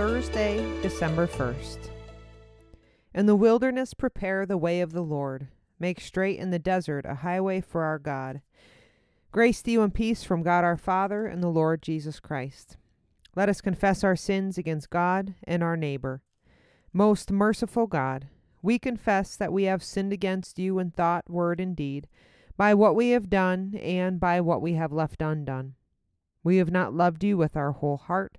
Thursday, December 1st. In the wilderness, prepare the way of the Lord. Make straight in the desert a highway for our God. Grace to you and peace from God our Father and the Lord Jesus Christ. Let us confess our sins against God and our neighbor. Most merciful God, we confess that we have sinned against you in thought, word, and deed, by what we have done and by what we have left undone. We have not loved you with our whole heart.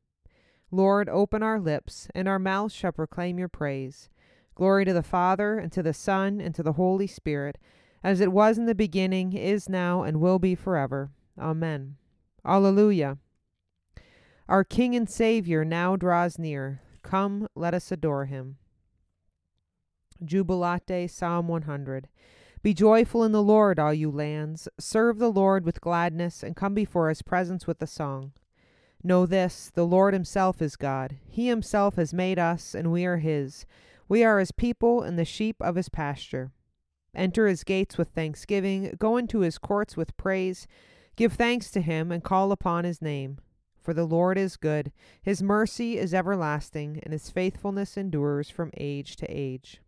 Lord, open our lips, and our mouths shall proclaim your praise. Glory to the Father, and to the Son, and to the Holy Spirit, as it was in the beginning, is now, and will be forever. Amen. Alleluia. Our King and Savior now draws near. Come, let us adore him. Jubilate, Psalm 100. Be joyful in the Lord, all you lands. Serve the Lord with gladness, and come before his presence with a song. Know this the Lord Himself is God. He Himself has made us, and we are His. We are His people and the sheep of His pasture. Enter His gates with thanksgiving, go into His courts with praise. Give thanks to Him, and call upon His name. For the Lord is good, His mercy is everlasting, and His faithfulness endures from age to age.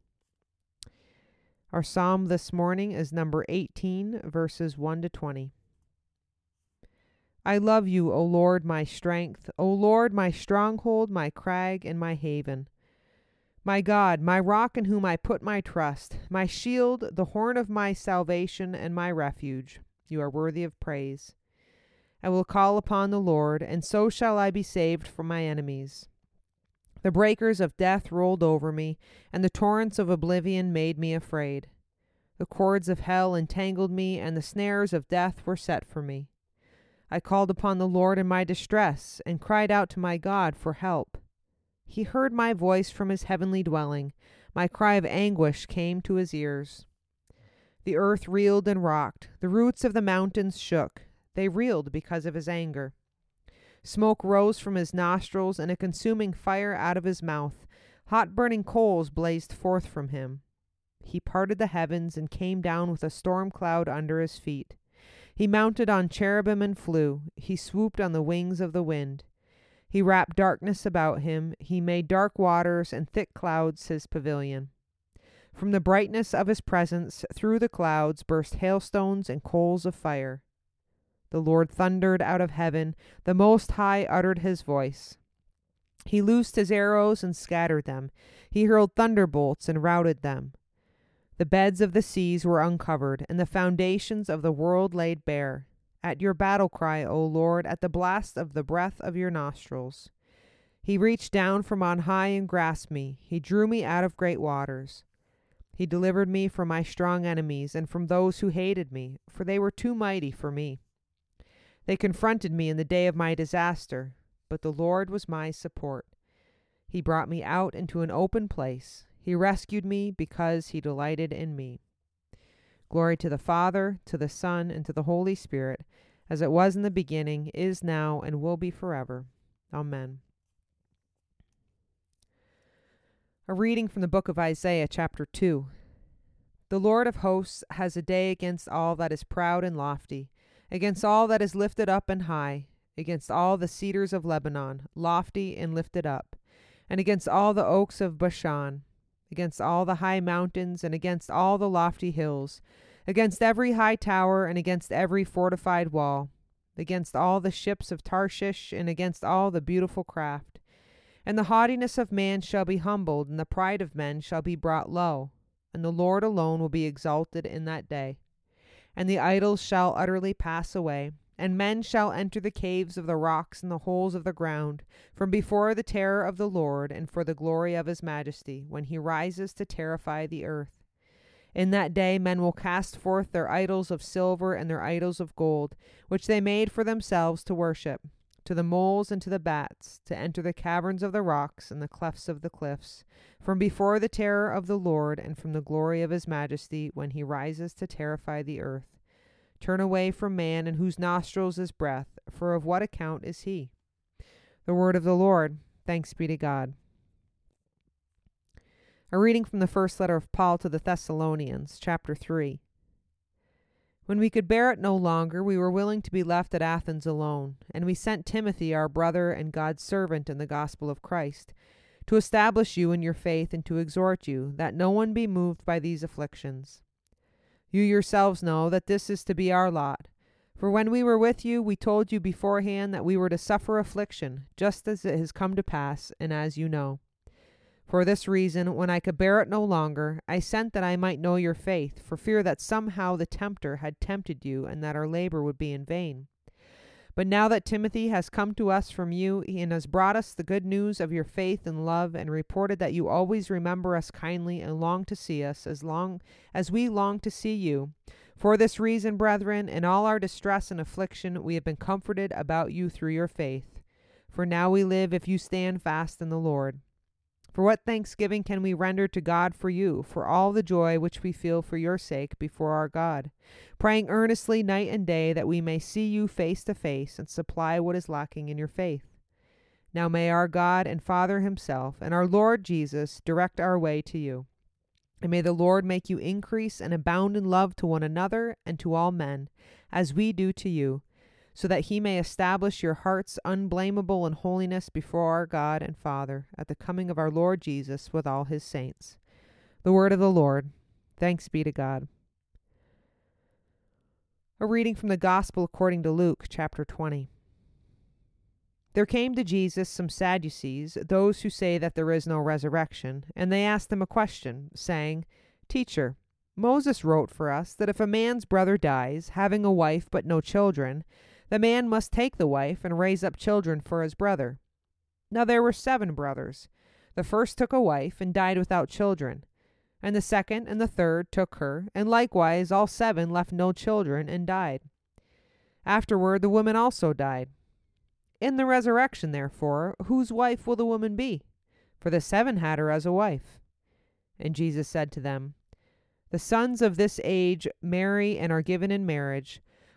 Our psalm this morning is number 18, verses 1 to 20. I love you, O Lord, my strength, O Lord, my stronghold, my crag, and my haven. My God, my rock in whom I put my trust, my shield, the horn of my salvation, and my refuge. You are worthy of praise. I will call upon the Lord, and so shall I be saved from my enemies. The breakers of death rolled over me, and the torrents of oblivion made me afraid. The cords of hell entangled me, and the snares of death were set for me. I called upon the Lord in my distress, and cried out to my God for help. He heard my voice from his heavenly dwelling. My cry of anguish came to his ears. The earth reeled and rocked. The roots of the mountains shook. They reeled because of his anger. Smoke rose from his nostrils, and a consuming fire out of his mouth. Hot burning coals blazed forth from him. He parted the heavens and came down with a storm cloud under his feet. He mounted on cherubim and flew. He swooped on the wings of the wind. He wrapped darkness about him. He made dark waters and thick clouds his pavilion. From the brightness of his presence, through the clouds, burst hailstones and coals of fire. The Lord thundered out of heaven. The Most High uttered his voice. He loosed his arrows and scattered them. He hurled thunderbolts and routed them. The beds of the seas were uncovered, and the foundations of the world laid bare. At your battle cry, O Lord, at the blast of the breath of your nostrils. He reached down from on high and grasped me. He drew me out of great waters. He delivered me from my strong enemies and from those who hated me, for they were too mighty for me. They confronted me in the day of my disaster, but the Lord was my support. He brought me out into an open place. He rescued me because he delighted in me. Glory to the Father, to the Son, and to the Holy Spirit, as it was in the beginning, is now, and will be forever. Amen. A reading from the book of Isaiah, chapter 2. The Lord of hosts has a day against all that is proud and lofty, against all that is lifted up and high, against all the cedars of Lebanon, lofty and lifted up, and against all the oaks of Bashan against all the high mountains and against all the lofty hills, against every high tower and against every fortified wall, against all the ships of Tarshish and against all the beautiful craft. And the haughtiness of man shall be humbled, and the pride of men shall be brought low, and the Lord alone will be exalted in that day. And the idols shall utterly pass away, and men shall enter the caves of the rocks and the holes of the ground, from before the terror of the Lord and for the glory of his majesty, when he rises to terrify the earth. In that day men will cast forth their idols of silver and their idols of gold, which they made for themselves to worship. to the moles and to the bats, to enter the caverns of the rocks and the clefts of the cliffs, from before the terror of the Lord and from the glory of his majesty when he rises to terrify the earth. Turn away from man in whose nostrils is breath, for of what account is he? The word of the Lord. Thanks be to God. A reading from the first letter of Paul to the Thessalonians, chapter 3. When we could bear it no longer, we were willing to be left at Athens alone, and we sent Timothy, our brother and God's servant in the gospel of Christ, to establish you in your faith and to exhort you, that no one be moved by these afflictions. You yourselves know that this is to be our lot. For when we were with you, we told you beforehand that we were to suffer affliction, just as it has come to pass, and as you know. For this reason, when I could bear it no longer, I sent that I might know your faith, for fear that somehow the tempter had tempted you, and that our labor would be in vain. But now that Timothy has come to us from you, and has brought us the good news of your faith and love, and reported that you always remember us kindly and long to see us, as long as we long to see you. For this reason, brethren, in all our distress and affliction, we have been comforted about you through your faith. For now we live if you stand fast in the Lord. For what thanksgiving can we render to God for you, for all the joy which we feel for your sake before our God, praying earnestly night and day that we may see you face to face and supply what is lacking in your faith? Now may our God and Father Himself and our Lord Jesus direct our way to you. And may the Lord make you increase and abound in love to one another and to all men, as we do to you so that he may establish your hearts unblameable in holiness before our God and Father at the coming of our Lord Jesus with all his saints. The word of the Lord. Thanks be to God. A reading from the Gospel according to Luke, chapter 20. There came to Jesus some Sadducees, those who say that there is no resurrection, and they asked him a question, saying, Teacher, Moses wrote for us that if a man's brother dies, having a wife but no children, the man must take the wife and raise up children for his brother. Now there were seven brothers. The first took a wife and died without children. And the second and the third took her, and likewise all seven left no children and died. Afterward the woman also died. In the resurrection, therefore, whose wife will the woman be? For the seven had her as a wife. And Jesus said to them, The sons of this age marry and are given in marriage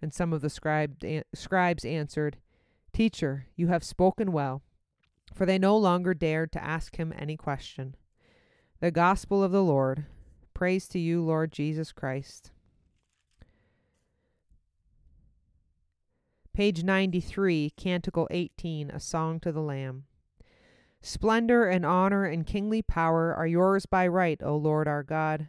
And some of the scribes answered, Teacher, you have spoken well. For they no longer dared to ask him any question. The Gospel of the Lord. Praise to you, Lord Jesus Christ. Page 93, Canticle 18, A Song to the Lamb. Splendor and honor and kingly power are yours by right, O Lord our God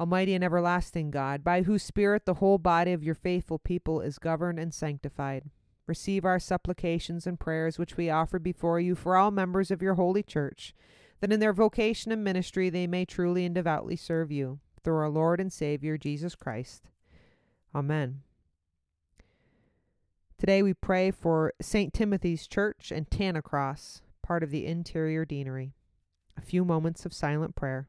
Almighty and everlasting God, by whose Spirit the whole body of your faithful people is governed and sanctified, receive our supplications and prayers which we offer before you for all members of your holy church, that in their vocation and ministry they may truly and devoutly serve you, through our Lord and Savior Jesus Christ. Amen. Today we pray for St. Timothy's Church and Tanacross, part of the interior deanery. A few moments of silent prayer.